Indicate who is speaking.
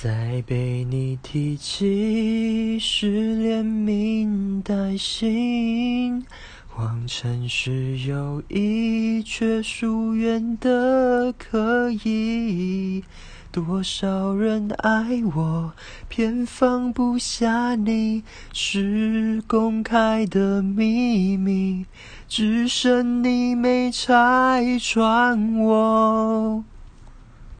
Speaker 1: 再被你提起，是连名带姓。谎称是友谊，却疏远的可以。多少人爱我，偏放不下你，是公开的秘密，只剩你没拆穿我。